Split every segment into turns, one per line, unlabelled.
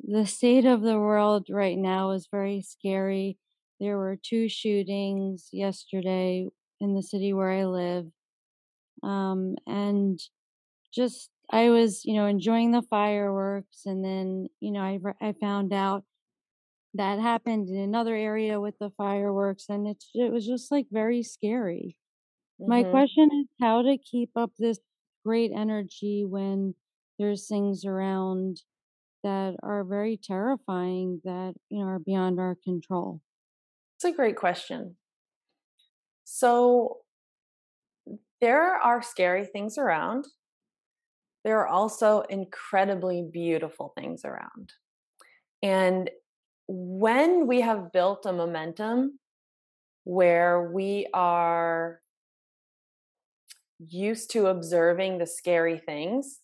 the state of the world right now is very scary. There were two shootings yesterday in the city where I live. Um, and just, I was, you know, enjoying the fireworks. And then, you know, I, I found out that happened in another area with the fireworks. And it, it was just like very scary. Mm-hmm. My question is how to keep up this great energy when there's things around that are very terrifying that you know are beyond our control.
It's a great question. So there are scary things around. There are also incredibly beautiful things around. And when we have built a momentum where we are used to observing the scary things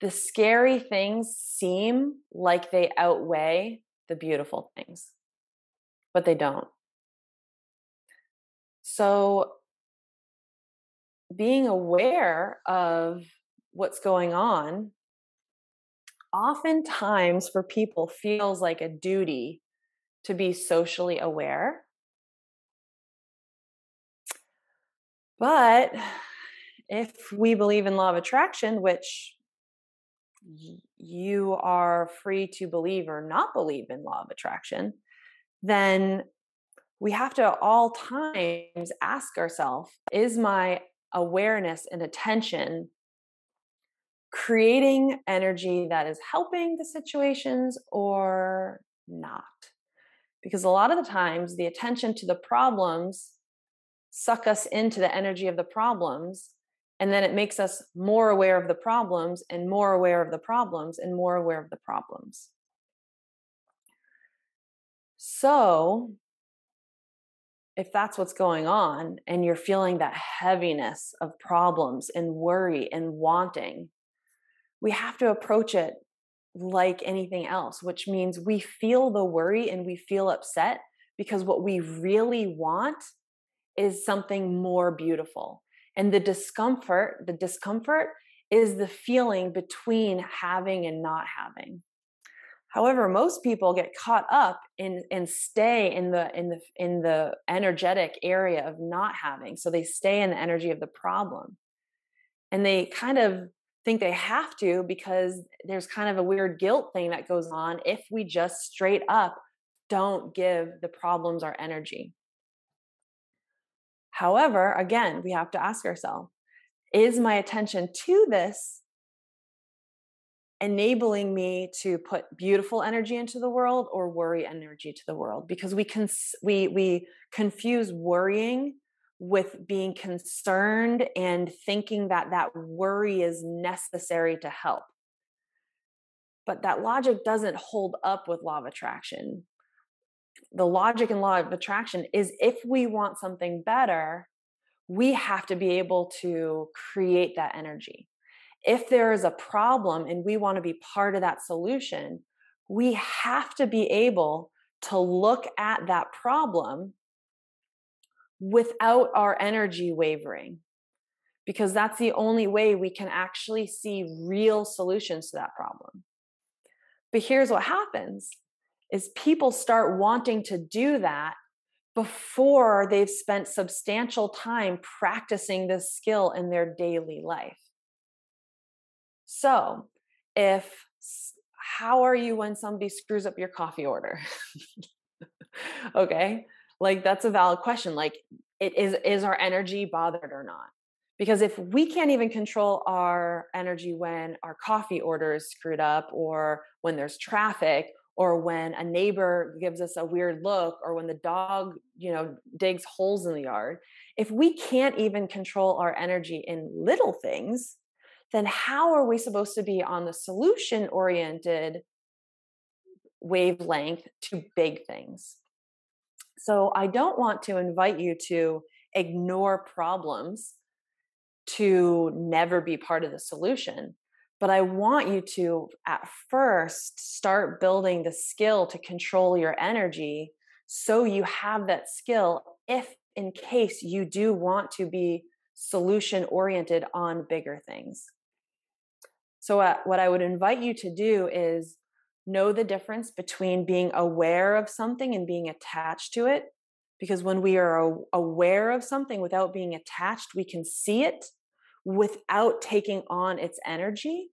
the scary things seem like they outweigh the beautiful things, but they don't. So, being aware of what's going on oftentimes for people feels like a duty to be socially aware. But if we believe in law of attraction, which you are free to believe or not believe in law of attraction then we have to all times ask ourselves is my awareness and attention creating energy that is helping the situations or not? Because a lot of the times the attention to the problems suck us into the energy of the problems and then it makes us more aware of the problems and more aware of the problems and more aware of the problems. So, if that's what's going on and you're feeling that heaviness of problems and worry and wanting, we have to approach it like anything else, which means we feel the worry and we feel upset because what we really want is something more beautiful. And the discomfort, the discomfort is the feeling between having and not having. However, most people get caught up in and stay in the in the in the energetic area of not having. So they stay in the energy of the problem. And they kind of think they have to because there's kind of a weird guilt thing that goes on if we just straight up don't give the problems our energy. However, again, we have to ask ourselves is my attention to this enabling me to put beautiful energy into the world or worry energy to the world? Because we can we we confuse worrying with being concerned and thinking that that worry is necessary to help. But that logic doesn't hold up with law of attraction the logic and law of attraction is if we want something better, we have to be able to create that energy. If there is a problem and we want to be part of that solution, we have to be able to look at that problem without our energy wavering because that's the only way we can actually see real solutions to that problem. But here's what happens is people start wanting to do that before they've spent substantial time practicing this skill in their daily life. So, if how are you when somebody screws up your coffee order? okay? Like that's a valid question. Like it is is our energy bothered or not? Because if we can't even control our energy when our coffee order is screwed up or when there's traffic or when a neighbor gives us a weird look or when the dog you know digs holes in the yard if we can't even control our energy in little things then how are we supposed to be on the solution oriented wavelength to big things. So I don't want to invite you to ignore problems to never be part of the solution. But I want you to, at first, start building the skill to control your energy so you have that skill if, in case, you do want to be solution oriented on bigger things. So, uh, what I would invite you to do is know the difference between being aware of something and being attached to it. Because when we are aware of something without being attached, we can see it without taking on its energy.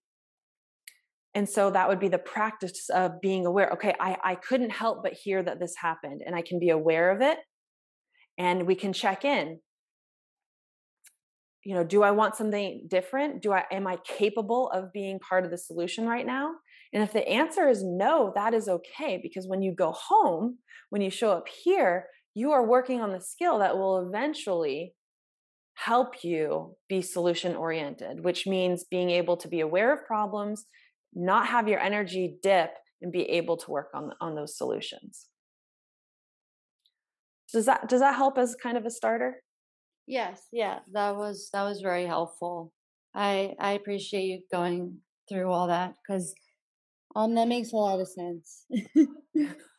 And so that would be the practice of being aware. Okay, I, I couldn't help but hear that this happened, and I can be aware of it. And we can check in. You know, do I want something different? Do I am I capable of being part of the solution right now? And if the answer is no, that is okay because when you go home, when you show up here, you are working on the skill that will eventually help you be solution oriented, which means being able to be aware of problems, not have your energy dip, and be able to work on on those solutions. Does that does that help as kind of a starter?
Yes, yeah, that was that was very helpful. I I appreciate you going through all that because um that makes a lot of sense.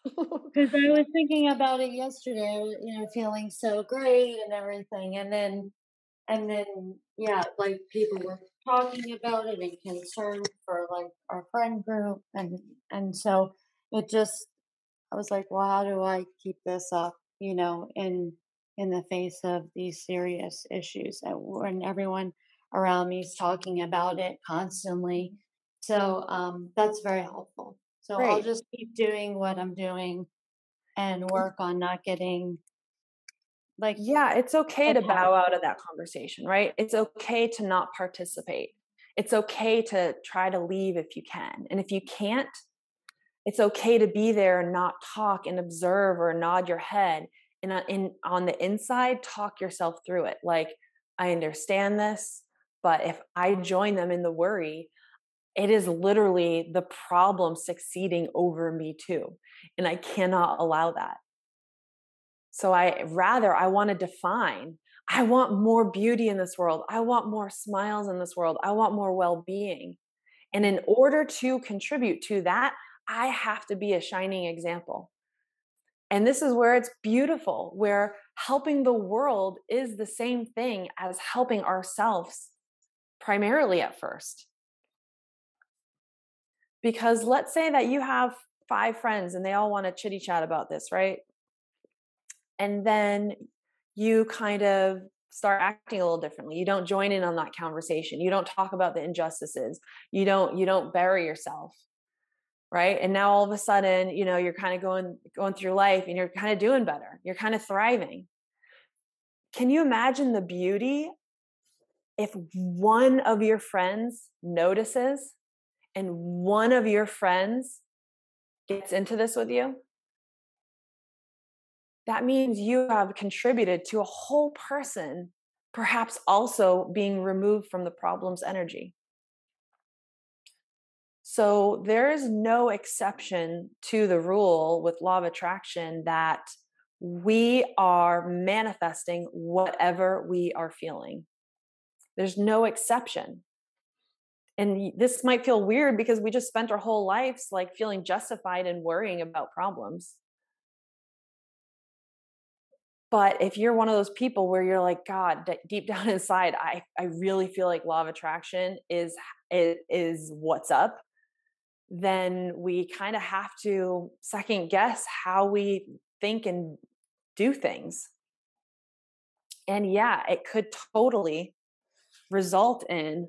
Because I was thinking about it yesterday, you know, feeling so great and everything, and then and then yeah, like people were talking about it and concerned for like our friend group and and so it just I was like, well, how do I keep this up, you know, in in the face of these serious issues when everyone around me is talking about it constantly. So um, that's very helpful. So Great. I'll just keep doing what I'm doing and work on not getting
like yeah it's okay to bow out of that conversation right? It's okay to not participate. It's okay to try to leave if you can and if you can't it's okay to be there and not talk and observe or nod your head and in on the inside talk yourself through it. Like i understand this but if i join them in the worry it is literally the problem succeeding over me too and i cannot allow that so I rather I want to define I want more beauty in this world. I want more smiles in this world. I want more well-being. And in order to contribute to that, I have to be a shining example. And this is where it's beautiful, where helping the world is the same thing as helping ourselves, primarily at first. Because let's say that you have five friends and they all want to chitty chat about this, right? And then you kind of start acting a little differently. You don't join in on that conversation. You don't talk about the injustices. You don't you don't bury yourself right? And now all of a sudden you know you're kind of going going through life and you're kind of doing better. You're kind of thriving. Can you imagine the beauty if one of your friends notices and one of your friends gets into this with you that means you have contributed to a whole person perhaps also being removed from the problem's energy. So there is no exception to the rule with law of attraction that we are manifesting whatever we are feeling. There's no exception. And this might feel weird because we just spent our whole lives like feeling justified and worrying about problems. But if you're one of those people where you're like, God, deep down inside, I, I really feel like law of attraction is, is, is what's up, then we kind of have to second guess how we think and do things. And yeah, it could totally result in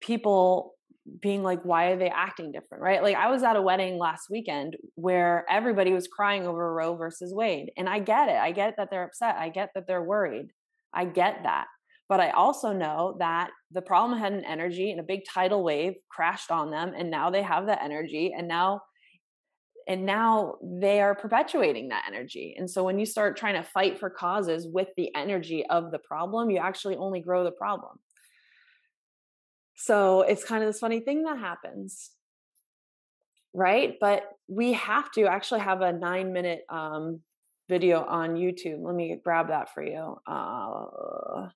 people being like why are they acting different? Right? Like i was at a wedding last weekend where everybody was crying over roe versus wade and i get it. I get that they're upset. I get that they're worried. I get that. But i also know that the problem had an energy and a big tidal wave crashed on them and now they have that energy and now and now they are perpetuating that energy. And so when you start trying to fight for causes with the energy of the problem you actually only grow the problem so it's kind of this funny thing that happens. right? But we have to actually have a nine minute um, video on YouTube. Let me grab that for you. Uh,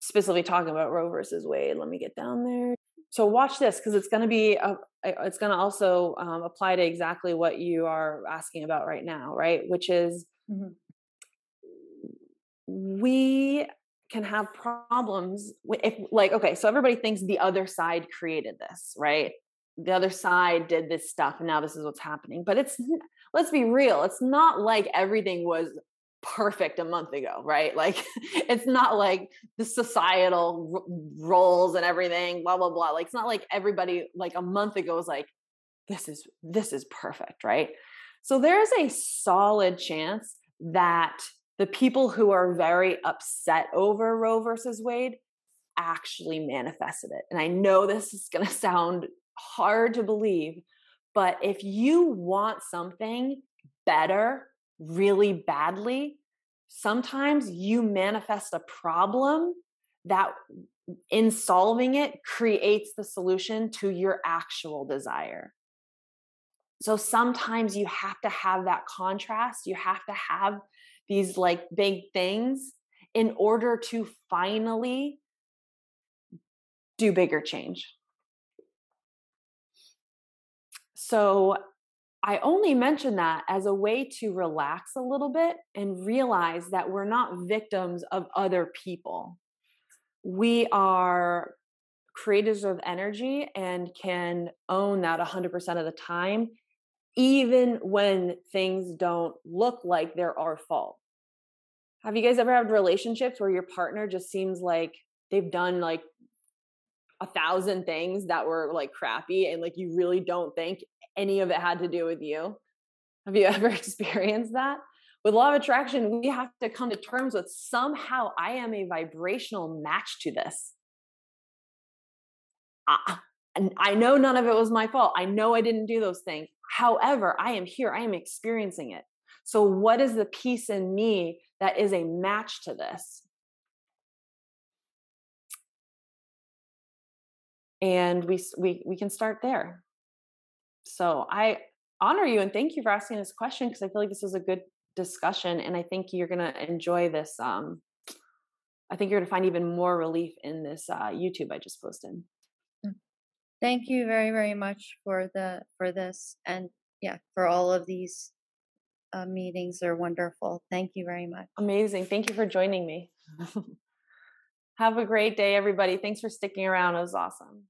specifically talking about Roe versus Wade. Let me get down there. So watch this because it's going to be a, it's going to also um, apply to exactly what you are asking about right now, right? Which is mm-hmm. we can have problems if like okay so everybody thinks the other side created this right? The other side did this stuff and now this is what's happening but it's let's be real it's not like everything was perfect a month ago right? Like it's not like the societal r- roles and everything blah blah blah like it's not like everybody like a month ago was like this is this is perfect right? So there's a solid chance that the people who are very upset over roe versus wade actually manifested it and i know this is going to sound hard to believe. But if you want something better really badly, sometimes you manifest a problem that in solving it creates the solution to your actual desire. So sometimes you have to have that contrast. You have to have these like big things in order to finally do bigger change. So I only mention that as a way to relax a little bit and realize that we're not victims of other people. We are creators of energy and can own that 100% of the time, even when things don't look like they're our fault. Have you guys ever had relationships where your partner just seems like they've done like a thousand things that were like crappy and like you really don't think any of it had to do with you. Have you ever experienced that? With law of attraction, we have to come to terms with somehow I am a vibrational match to this. I, and I know none of it was my fault. I know I didn't do those things. However, I am here, I am experiencing it. So, what is the piece in me that is a match to this? And we, we, we can start there. So I honor you and thank you for asking this question because I feel like this is a good discussion and I think you're going to enjoy this. Um, I think you're going to find even more relief in this uh, YouTube I just posted.
Mm. Thank you very very much for the for this and yeah for all of these uh, meetings. They're wonderful. Thank you very much.
Amazing. Thank you for joining me. Have a great day, everybody. Thanks for sticking around. It was awesome.